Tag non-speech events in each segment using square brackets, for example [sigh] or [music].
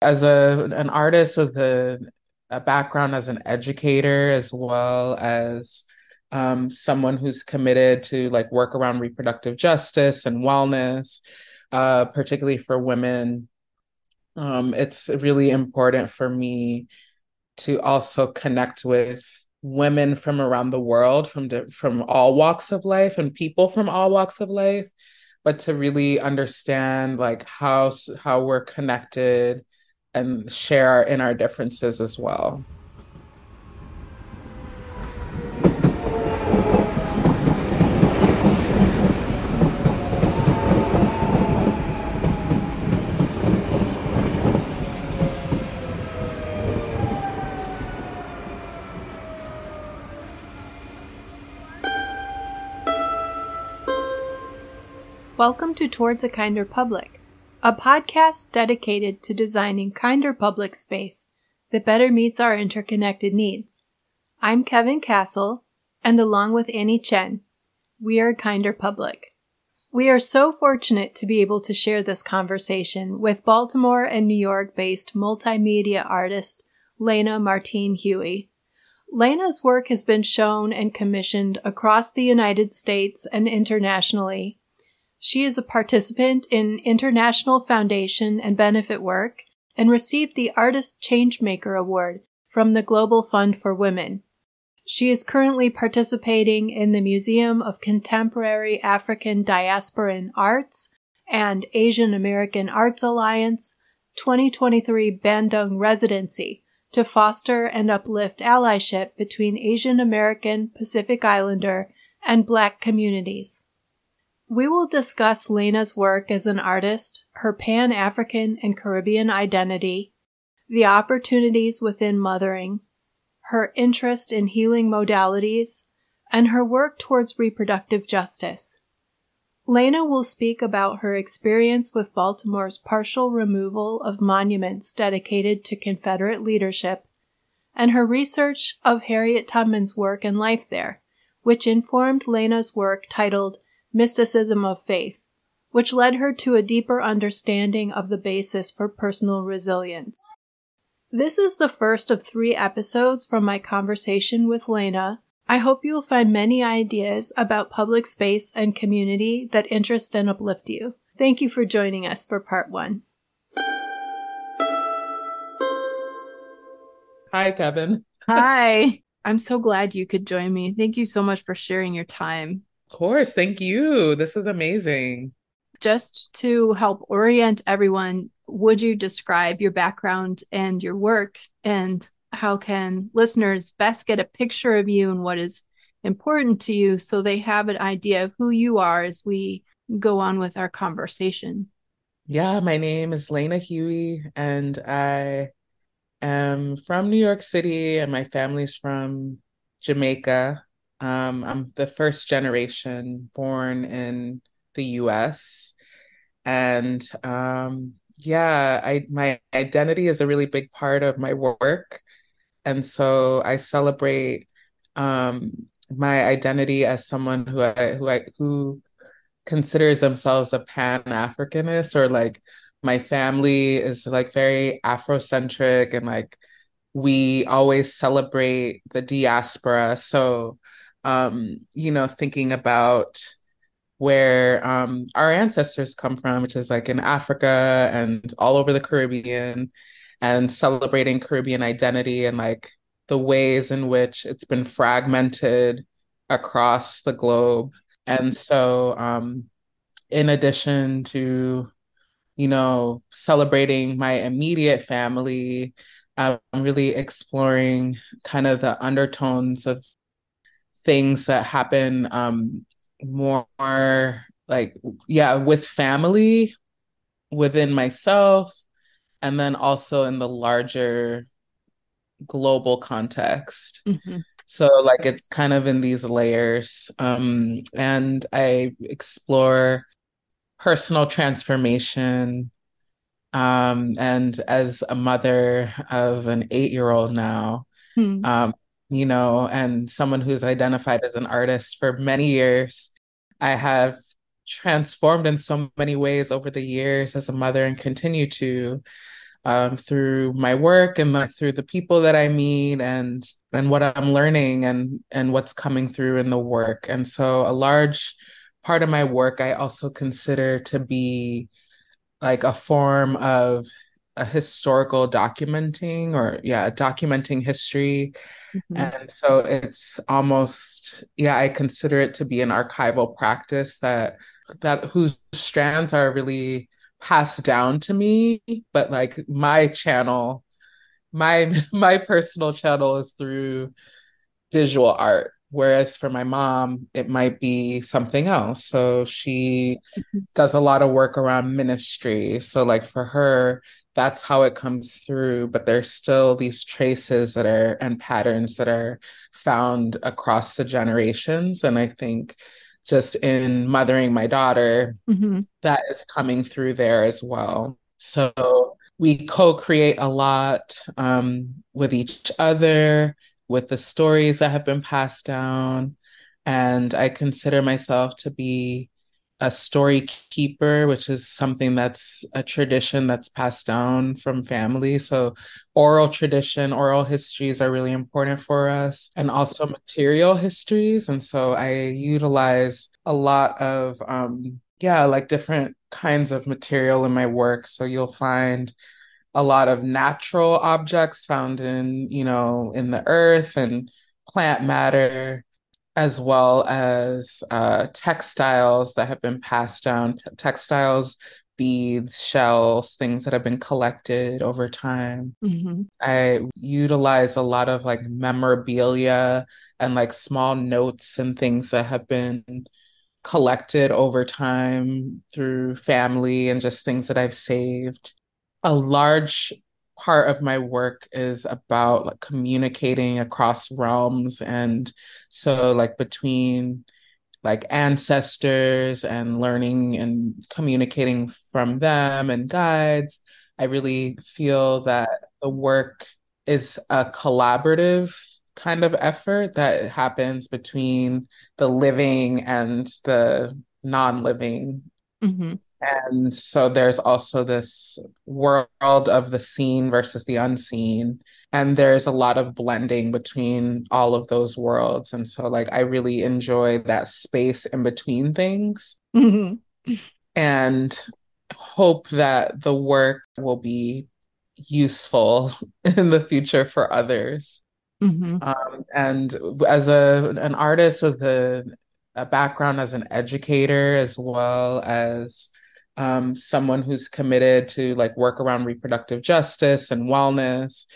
as a an artist with a, a background as an educator as well as um, someone who's committed to like work around reproductive justice and wellness, uh, particularly for women. Um, it's really important for me to also connect with women from around the world, from from all walks of life, and people from all walks of life, but to really understand like how how we're connected and share in our differences as well. Welcome to Towards a Kinder Public, a podcast dedicated to designing kinder public space that better meets our interconnected needs. I'm Kevin Castle, and along with Annie Chen, we are Kinder Public. We are so fortunate to be able to share this conversation with Baltimore and New York based multimedia artist Lehna Martine Huie. Lehna's work has been shown and commissioned across the United States and internationally she is a participant in international foundation and benefit work and received the Artist Changemaker Award from the Global Fund for Women. She is currently participating in the Museum of Contemporary African Diasporan Arts and Asian American Arts Alliance 2023 Bandung Residency to foster and uplift allyship between Asian American, Pacific Islander, and Black communities. We will discuss Lehna's work as an artist, her Pan African and Caribbean identity, the opportunities within mothering, her interest in healing modalities, and her work towards reproductive justice. Lehna will speak about her experience with Baltimore's partial removal of monuments dedicated to Confederate leadership and her research of Harriet Tubman's work and life there, which informed Lehna's work titled mysticism of faith, which led her to a deeper understanding of the basis for personal resilience. This is the first of three episodes from my conversation with Lehna. I hope you will find many ideas about public space and community that interest and uplift you. Thank you for joining us for part one. Hi, Kevin. Hi. [laughs] I'm so glad you could join me. Thank you so much for sharing your time. Of course. Thank you. This is amazing. Just to help orient everyone, would you describe your background and your work and how can listeners best get a picture of you and what is important to you so they have an idea of who you are as we go on with our conversation? Yeah, my name is Lehna Huie and I am from New York City and my family's from Jamaica. Um, I'm the first generation born in the US. And um, yeah, I my identity is a really big part of my work. And so I celebrate um, my identity as someone who I who I who considers themselves a pan-Africanist or like my family is like very Afrocentric and like we always celebrate the diaspora. So um, you know, thinking about where um, our ancestors come from, which is like in Africa and all over the Caribbean, and celebrating Caribbean identity and like the ways in which it's been fragmented across the globe. And so, um, in addition to, you know, celebrating my immediate family, I'm really exploring kind of the undertones of things that happen um more like yeah with family within myself and then also in the larger global context mm-hmm. so like it's kind of in these layers um and i explore personal transformation um and as a mother of an 8-year-old now hmm. um you know, and someone who's identified as an artist for many years. I have transformed in so many ways over the years as a mother and continue to. um, through my work and through the people that I meet and and what I'm learning and and what's coming through in the work. And so a large part of my work I also consider to be like a form of a historical documenting or yeah, documenting history. Mm-hmm. And so it's almost yeah, I consider it to be an archival practice that that whose strands are really passed down to me, but like my channel, my [laughs] my personal channel is through visual art. Whereas for my mom, it might be something else. So she mm-hmm. does a lot of work around ministry. So, like for her, that's how it comes through. But there's still these traces that are and patterns that are found across the generations. And I think just in mothering my daughter, mm-hmm. that is coming through there as well. So we co create a lot um, with each other, with the stories that have been passed down. And I consider myself to be a story keeper, which is something that's a tradition that's passed down from family. So, oral tradition, oral histories are really important for us, and also material histories. And so, I utilize a lot of, um, yeah, like different kinds of material in my work. So, you'll find a lot of natural objects found in, you know, in the earth and plant matter as well as uh, textiles that have been passed down, t- textiles, beads, shells, things that have been collected over time. Mm-hmm. I utilize a lot of like memorabilia and like small notes and things that have been collected over time through family and just things that I've saved. A large part of my work is about like communicating across realms and so like between like ancestors and learning and communicating from them and guides i really feel that the work is a collaborative kind of effort that happens between the living and the non-living mm-hmm. And so there's also this world of the seen versus the unseen. And there's a lot of blending between all of those worlds. And so, like, I really enjoy that space in between things mm-hmm. and hope that the work will be useful [laughs] in the future for others. Mm-hmm. Um, and as a an artist with a, a background as an educator as well as um, someone who's committed to like work around reproductive justice and wellness,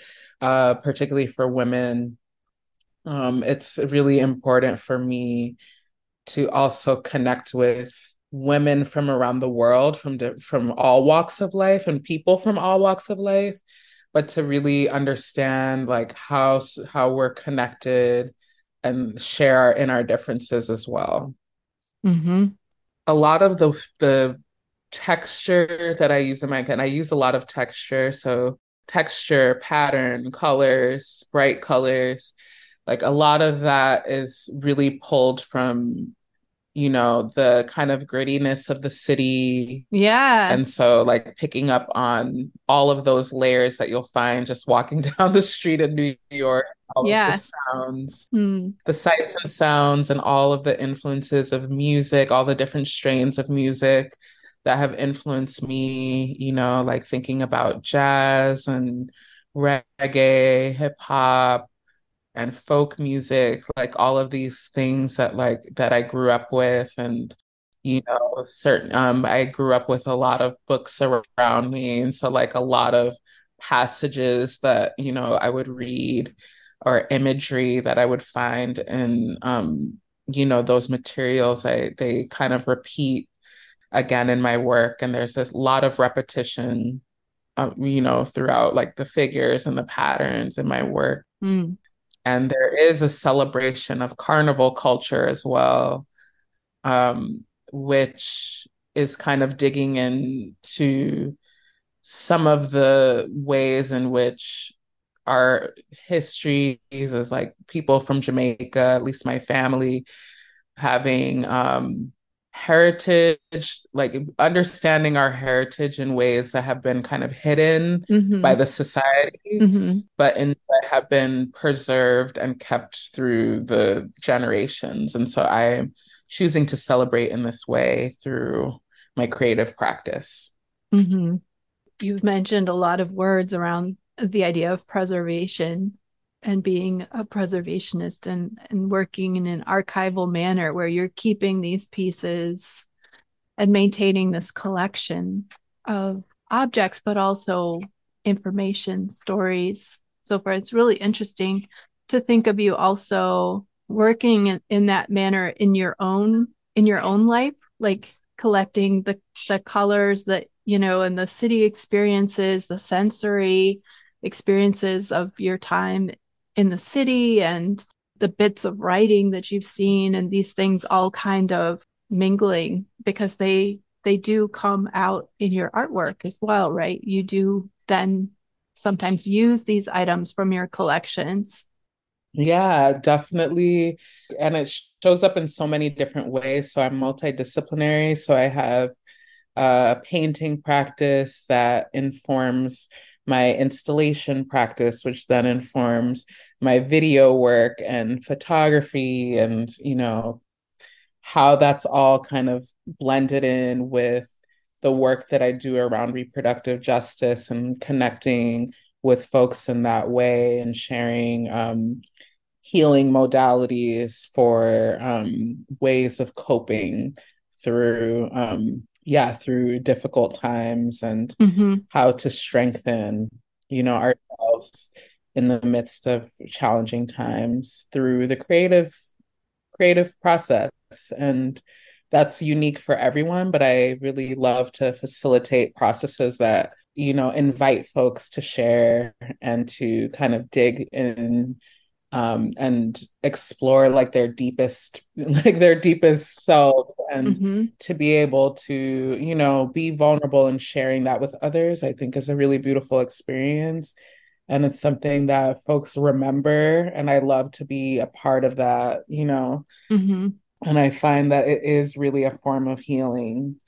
uh, particularly for women. Um, it's really important for me to also connect with women from around the world, from from all walks of life, and people from all walks of life, but to really understand like how how we're connected and share in our differences as well. Mm-hmm. A lot of the the texture that I use in my and I use a lot of texture. So texture, pattern, colors, bright colors. Like a lot of that is really pulled from, you know, the kind of grittiness of the city. Yeah. And so like picking up on all of those layers that you'll find just walking [laughs] down the street in New York. All yeah. the sounds, mm. the sights and sounds, and all of the influences of music, all the different strains of music that have influenced me, you know, like thinking about jazz and reggae, hip hop, and folk music, like all of these things that like that I grew up with. And you know, certain um I grew up with a lot of books around me. And so like a lot of passages that, you know, I would read or imagery that I would find in um you know those materials I they kind of repeat again in my work and there's this lot of repetition uh, you know throughout like the figures and the patterns in my work mm. and there is a celebration of carnival culture as well um, which is kind of digging into some of the ways in which our histories as like people from Jamaica, at least my family, having um, heritage, like understanding our heritage in ways that have been kind of hidden Mm-hmm. by the society, Mm-hmm. but in that have been preserved and kept through the generations. And so I'm choosing to celebrate in this way through my creative practice. Mm-hmm. You've mentioned a lot of words around the idea of preservation and being a preservationist and, and working in an archival manner where you're keeping these pieces and maintaining this collection of objects, but also information, stories, so forth. It's really interesting to think of you also working in, in that manner in your own in your own life, like collecting the the colors that you know and the city experiences, the sensory experiences of your time in the city and the bits of writing that you've seen and these things all kind of mingling because they they do come out in your artwork as well right you do then sometimes use these items from your collections Yeah, definitely. And it shows up in so many different ways. So I'm multidisciplinary. So I have a painting practice that informs my installation practice, which then informs my video work and photography and, you know, how that's all kind of blended in with the work that I do around reproductive justice and connecting with folks in that way and sharing um, healing modalities for um, ways of coping through um, yeah through difficult times and mm-hmm. how to strengthen you know ourselves in the midst of challenging times through the creative creative process and that's unique for everyone but i really love to facilitate processes that you know invite folks to share and to kind of dig in um, and explore like their deepest [laughs] like their deepest self and mm-hmm. to be able to you know be vulnerable and sharing that with others i think is a really beautiful experience and it's something that folks remember and i love to be a part of that you know mm-hmm. and i find that it is really a form of healing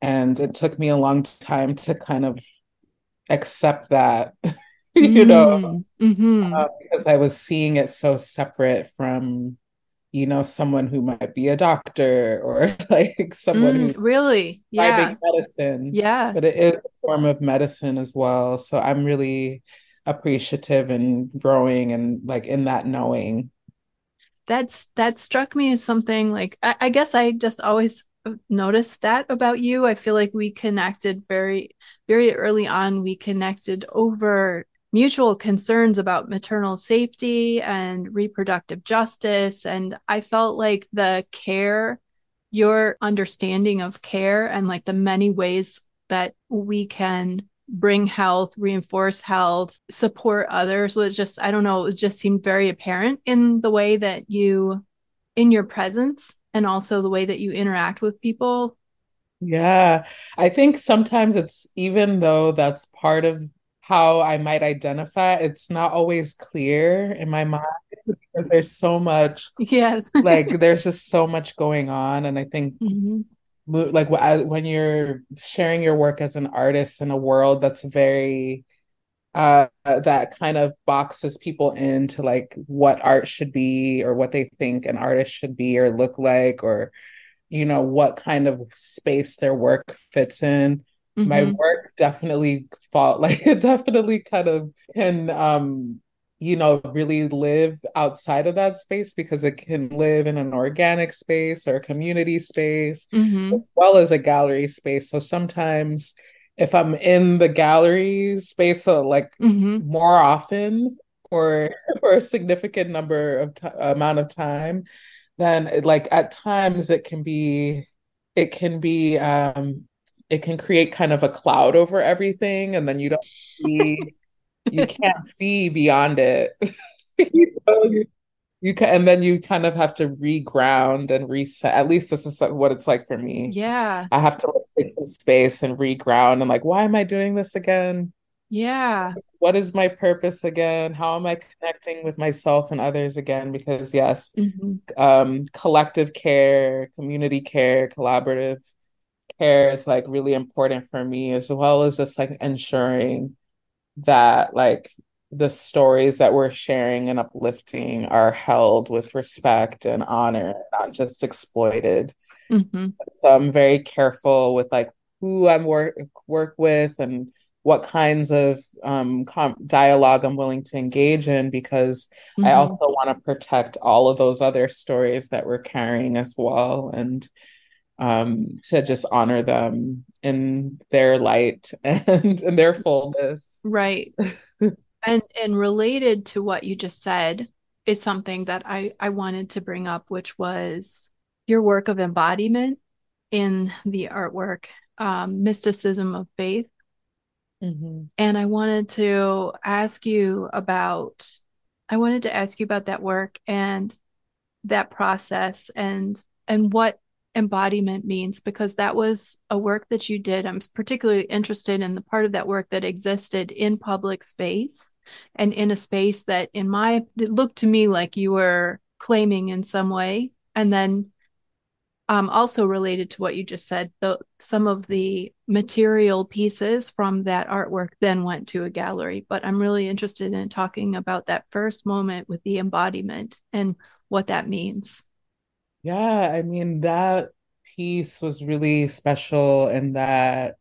and it took me a long time to kind of accept that [laughs] [laughs] you know? Mm-hmm. uh, because i was seeing it so separate from you know someone who might be a doctor or [laughs] like someone mm, who really? yeah. medicine. Yeah. But it is a form of medicine as well. So i'm really appreciative and growing and like in that knowing. That's that struck me as something like I, I guess i just always noticed that about you. I feel like we connected very very early on. We connected over mutual concerns about maternal safety and reproductive justice. And I felt like the care, your understanding of care, and like the many ways that we can bring health, reinforce health, support others was just, I don't know, it just seemed very apparent in the way that you, in your presence, and also the way that you interact with people. Yeah, I think sometimes it's even though that's part of how I might identify, it's not always clear in my mind because there's so much, yeah, like [laughs] there's just so much going on, and I think mm-hmm. like when you're sharing your work as an artist in a world that's very uh that kind of boxes people into like what art should be or what they think an artist should be or look like or you know what kind of space their work fits in mm-hmm. my work definitely fall [laughs] like it definitely kind of can um you know really live outside of that space because it can live in an organic space or a community space mm-hmm. as well as a gallery space so sometimes if i'm in the gallery space so like mm-hmm. more often or [laughs] for a significant number of t- amount of time then like at times it can be it can be um it can create kind of a cloud over everything and then you don't see you [laughs] can't see beyond it. [laughs] You, know, you, you can and then you kind of have to reground and reset. At least this is what it's like for me. Yeah. I have to like, take some space and reground and like why am i doing this again? Yeah. What is my purpose again? How am I connecting with myself and others again? Because yes, hmm um, collective care, community care, collaborative care is like really important for me, as well as just like ensuring that like the stories that we're sharing and uplifting are held with respect and honor, not just exploited. hmm So I'm very careful with like who I'm work work with and what kinds of um, com- dialogue I'm willing to engage in because I hmm also want to protect all of those other stories that we're carrying as well. And um, to just honor them in their light [laughs] and in their fullness. Right. [laughs] And and related to what you just said is something that I I wanted to bring up, which was your work of embodiment in the artwork, um, mysticism of faith. Mhm. And I wanted to ask you about I wanted to ask you about that work and that process and and what embodiment means because that was a work that you did. I'm particularly interested in the part of that work that existed in public space and in a space that in my it looked to me like you were claiming in some way and then um, also related to what you just said, the, some of the material pieces from that artwork then went to a gallery. But I'm really interested in talking about that first moment with the embodiment and what that means. Yeah, I mean, that piece was really special in that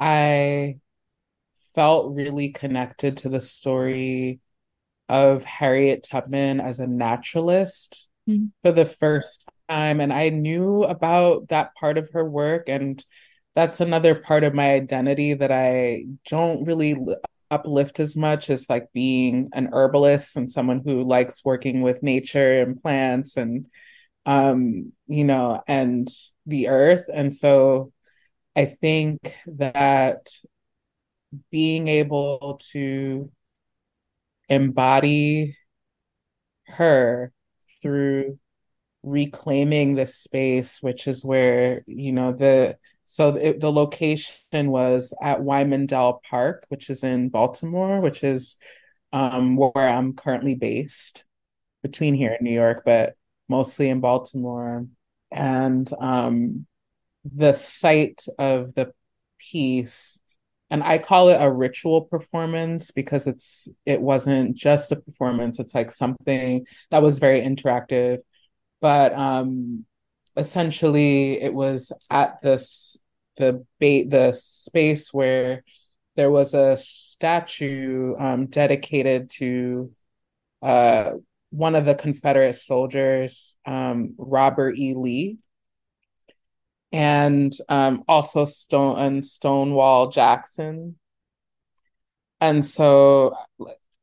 I felt really connected to the story of Harriet Tubman as a naturalist Mm-hmm. for the first time. And I knew about that part of her work. And that's another part of my identity that I don't really uplift as much as like being an herbalist and someone who likes working with nature and plants and um, you know, and the earth. And so I think that being able to embody her through reclaiming this space, which is where, you know, the so it, the location was at Wyman Dell Park, which is in Baltimore, which is um, where I'm currently based between here in New York, but mostly in Baltimore. And um, the site of the piece and I call it a ritual performance because it's it wasn't just a performance it's like something that was very interactive but um essentially it was at this the bait the space where there was a statue um dedicated to uh one of the Confederate soldiers um Robert E Lee and um, also Stone Stonewall Jackson. And so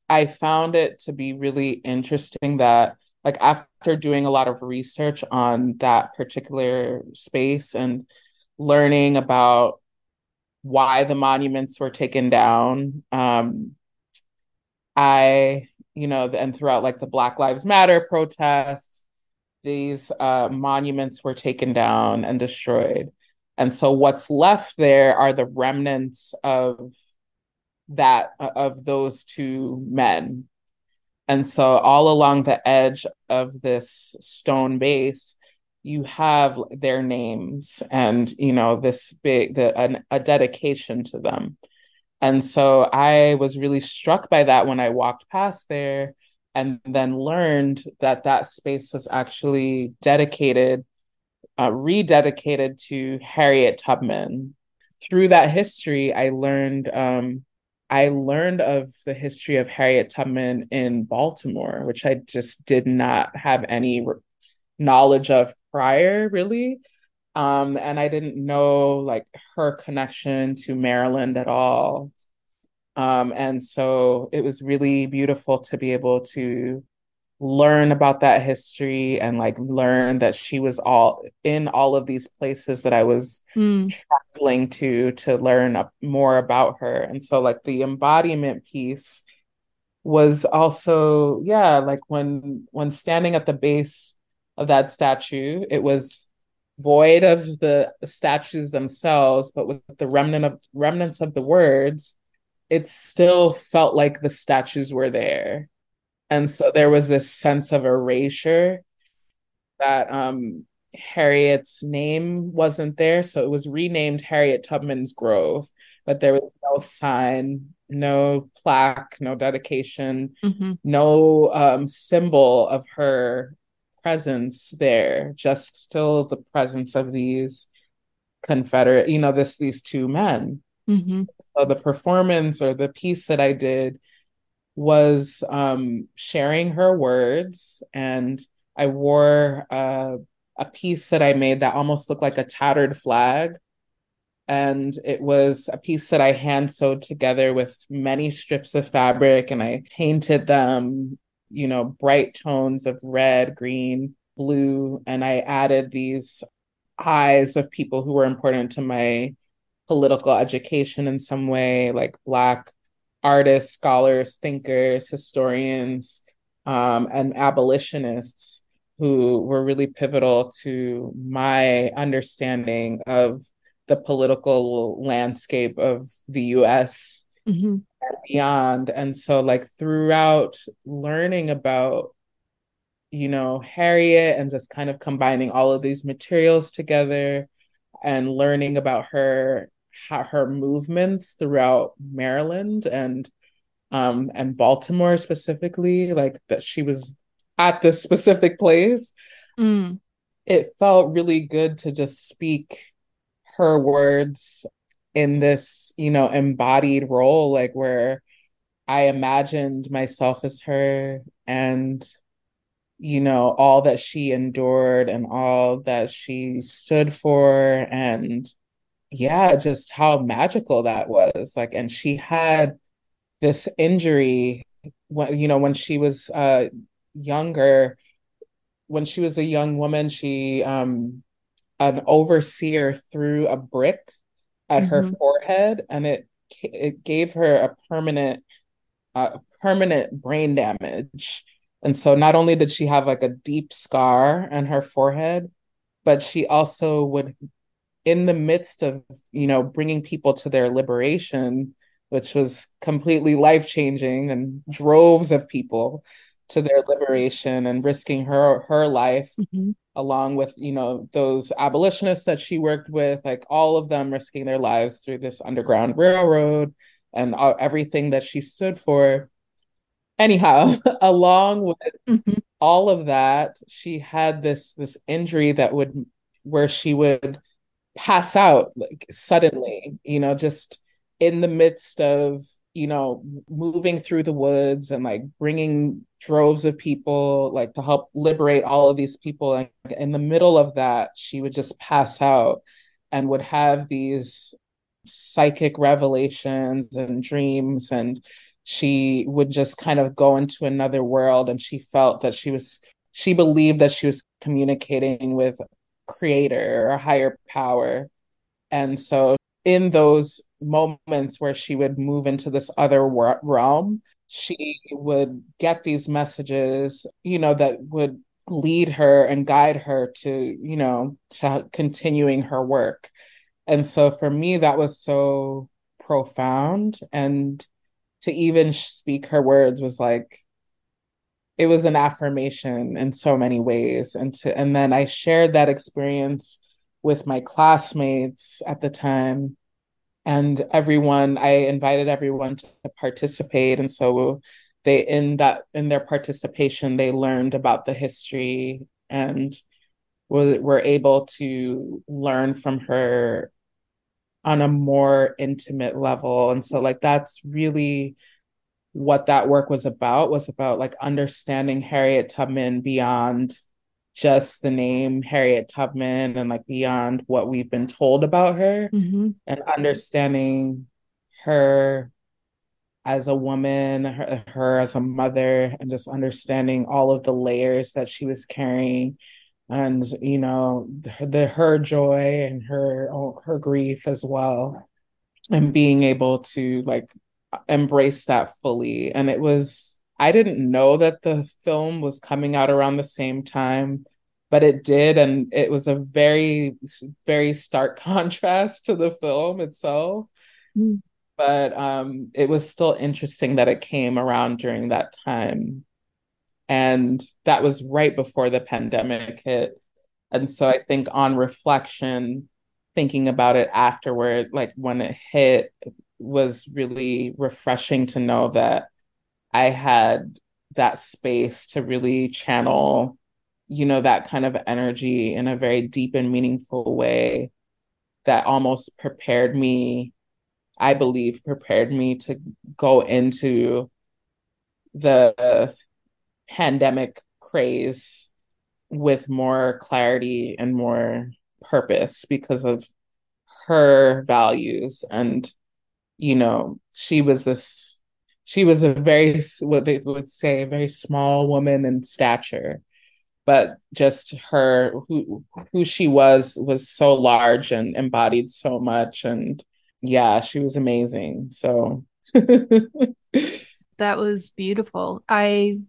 I found it to be really interesting that, like, after doing a lot of research on that particular space and learning about why the monuments were taken down, um, I, you know, and throughout like the Black Lives Matter protests, these uh, monuments were taken down and destroyed. And so what's left there are the remnants of that, of those two men. And so all along the edge of this stone base, you have their names and, you know, this big, the, an, a dedication to them. And so I was really struck by that when I walked past there and then learned that that space was actually dedicated, uh, rededicated to Harriet Tubman. Through that history, I learned um, I learned of the history of Harriet Tubman in Baltimore, which I just did not have any r- knowledge of prior, really. Um, and I didn't know like her connection to Maryland at all. Um, and so it was really beautiful to be able to learn about that history and like learn that she was all in all of these places that I was Mm, traveling to to learn more about her. And so like the embodiment piece was also yeah, like when when standing at the base of that statue, it was void of the statues themselves, but with the remnant of remnants of the words it still felt like the statues were there. And so there was this sense of erasure that um, Harriet's name wasn't there. So it was renamed Harriet Tubman's Grove, but there was no sign, no plaque, no dedication, mm-hmm. no um, symbol of her presence there, just still the presence of these Confederate, you know, this these two men. Mm-hmm. So the performance or the piece that I did was um, sharing her words, and I wore a, a piece that I made that almost looked like a tattered flag. And it was a piece that I hand sewed together with many strips of fabric, and I painted them, you know, bright tones of red, green, blue, and I added these eyes of people who were important to my political education in some way, like Black artists, scholars, thinkers, historians, um, and abolitionists who were really pivotal to my understanding of the political landscape of the US mm-hmm. and beyond. And so, like, throughout learning about you know, Harriet and just kind of combining all of these materials together and learning about her how her movements throughout Maryland and um and Baltimore specifically, like that she was at this specific place. Mm. It felt really good to just speak her words in this, you know, embodied role, like where I imagined myself as her and you know, all that she endured and all that she stood for. And yeah, just how magical that was. Like, and she had this injury when, you know, when she was uh, younger, when she was a young woman, she, um, an overseer threw a brick at mm-hmm. her forehead and it it gave her a permanent uh, permanent brain damage and so not only did she have like a deep scar on her forehead, but she also would, in the midst of, you know, bringing people to their liberation, which was completely life changing and droves of people to their liberation and risking her her life mm-hmm. Along with you know those abolitionists that she worked with like all of them risking their lives through this underground railroad and all, everything that she stood for anyhow [laughs] along with mm-hmm. all of that she had this this injury that would where she would pass out like suddenly you know just in the midst of you know moving through the woods and like bringing droves of people like to help liberate all of these people. And in the middle of that she would just pass out and would have these psychic revelations and dreams. And she would just kind of go into another world. And she felt that she was she believed that she was communicating with creator or higher power. And so in those moments where she would move into this other realm she would get these messages you know that would lead her and guide her to you know to continuing her work. And so for me that was so profound. And to even speak her words was like it was an affirmation in so many ways. And to and then i shared that experience with my classmates at the time and everyone i invited everyone to participate. And so they in that in their participation they learned about the history and were, were able to learn from her on a more intimate level. And so like that's really what that work was about was about like understanding harriet tubman beyond just the name harriet tubman and like beyond what we've been told about her mm-hmm. and understanding her as a woman her, her as a mother and just understanding all of the layers that she was carrying and you know the, the her joy and her her grief as well and being able to like embrace that fully and it was i didn't know that the film was coming out around the same time but it did and it was a very very stark [laughs] contrast to the film itself mm. but um, it was still interesting that it came around during that time. And that was right before the pandemic hit. And so I think on reflection, thinking about it afterward, like when it hit, was really refreshing to know that I had that space to really channel, you know, that kind of energy in a very deep and meaningful way that almost prepared me, I believe, prepared me to go into the pandemic craze with more clarity and more purpose because of her values. And you know she was this she was a very what they would say a very small woman in stature. But just her who who she was was so large and embodied so much. And yeah she was amazing. So [laughs] that was beautiful. I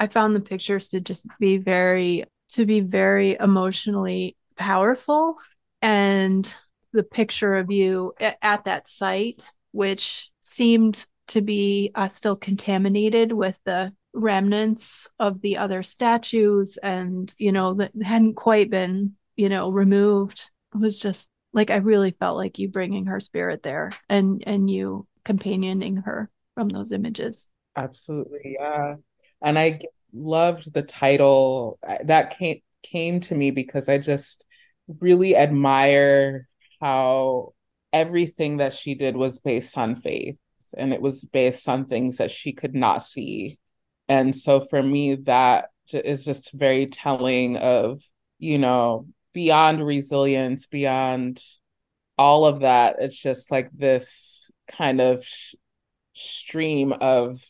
i found the pictures to just be very to be very emotionally powerful. And the picture of you at that site which seemed to be uh, still contaminated with the remnants of the other statues and you know that hadn't quite been you know removed. It was just like i really felt like you bringing her spirit there and and you companioning her from those images. Absolutely yeah. And i loved the title. That came came to me because i just really admire how everything that she did was based on faith and it was based on things that she could not see. And so for me, that is just very telling of, you know, beyond resilience, beyond all of that. It's just like this kind of sh- stream of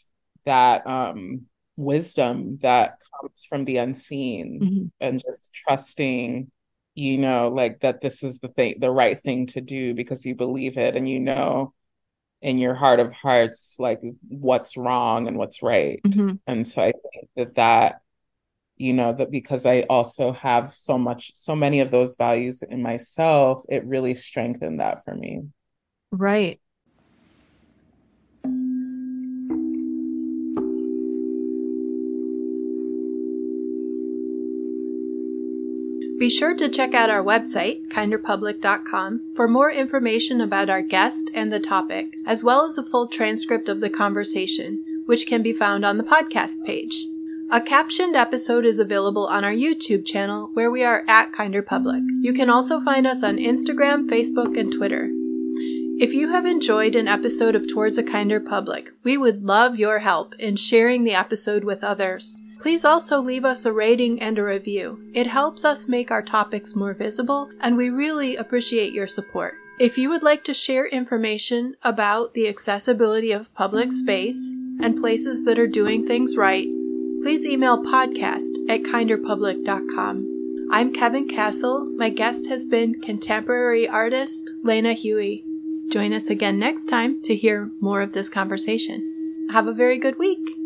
that um, wisdom that comes from the unseen mm-hmm. and just trusting you know like that this is the thing the right thing to do because you believe it and you know in your heart of hearts like what's wrong and what's right. Mm-hmm. and so i think that that you know that because i also have so much so many of those values in myself it really strengthened that for me. Right Be sure to check out our website, kinderpublic.com, for more information about our guest and the topic, as well as a full transcript of the conversation, which can be found on the podcast page. A captioned episode is available on our YouTube channel where we are at Kinder Public. You can also find us on Instagram, Facebook, and Twitter. If you have enjoyed an episode of Towards a Kinder Public, we would love your help in sharing the episode with others. Please also leave us a rating and a review. It helps us make our topics more visible, and we really appreciate your support. If you would like to share information about the accessibility of public space and places that are doing things right, please email podcast at kinderpublic.com. I'm Kevin Castle. My guest has been contemporary artist Lehna Huie. Join us again next time to hear more of this conversation. Have a very good week.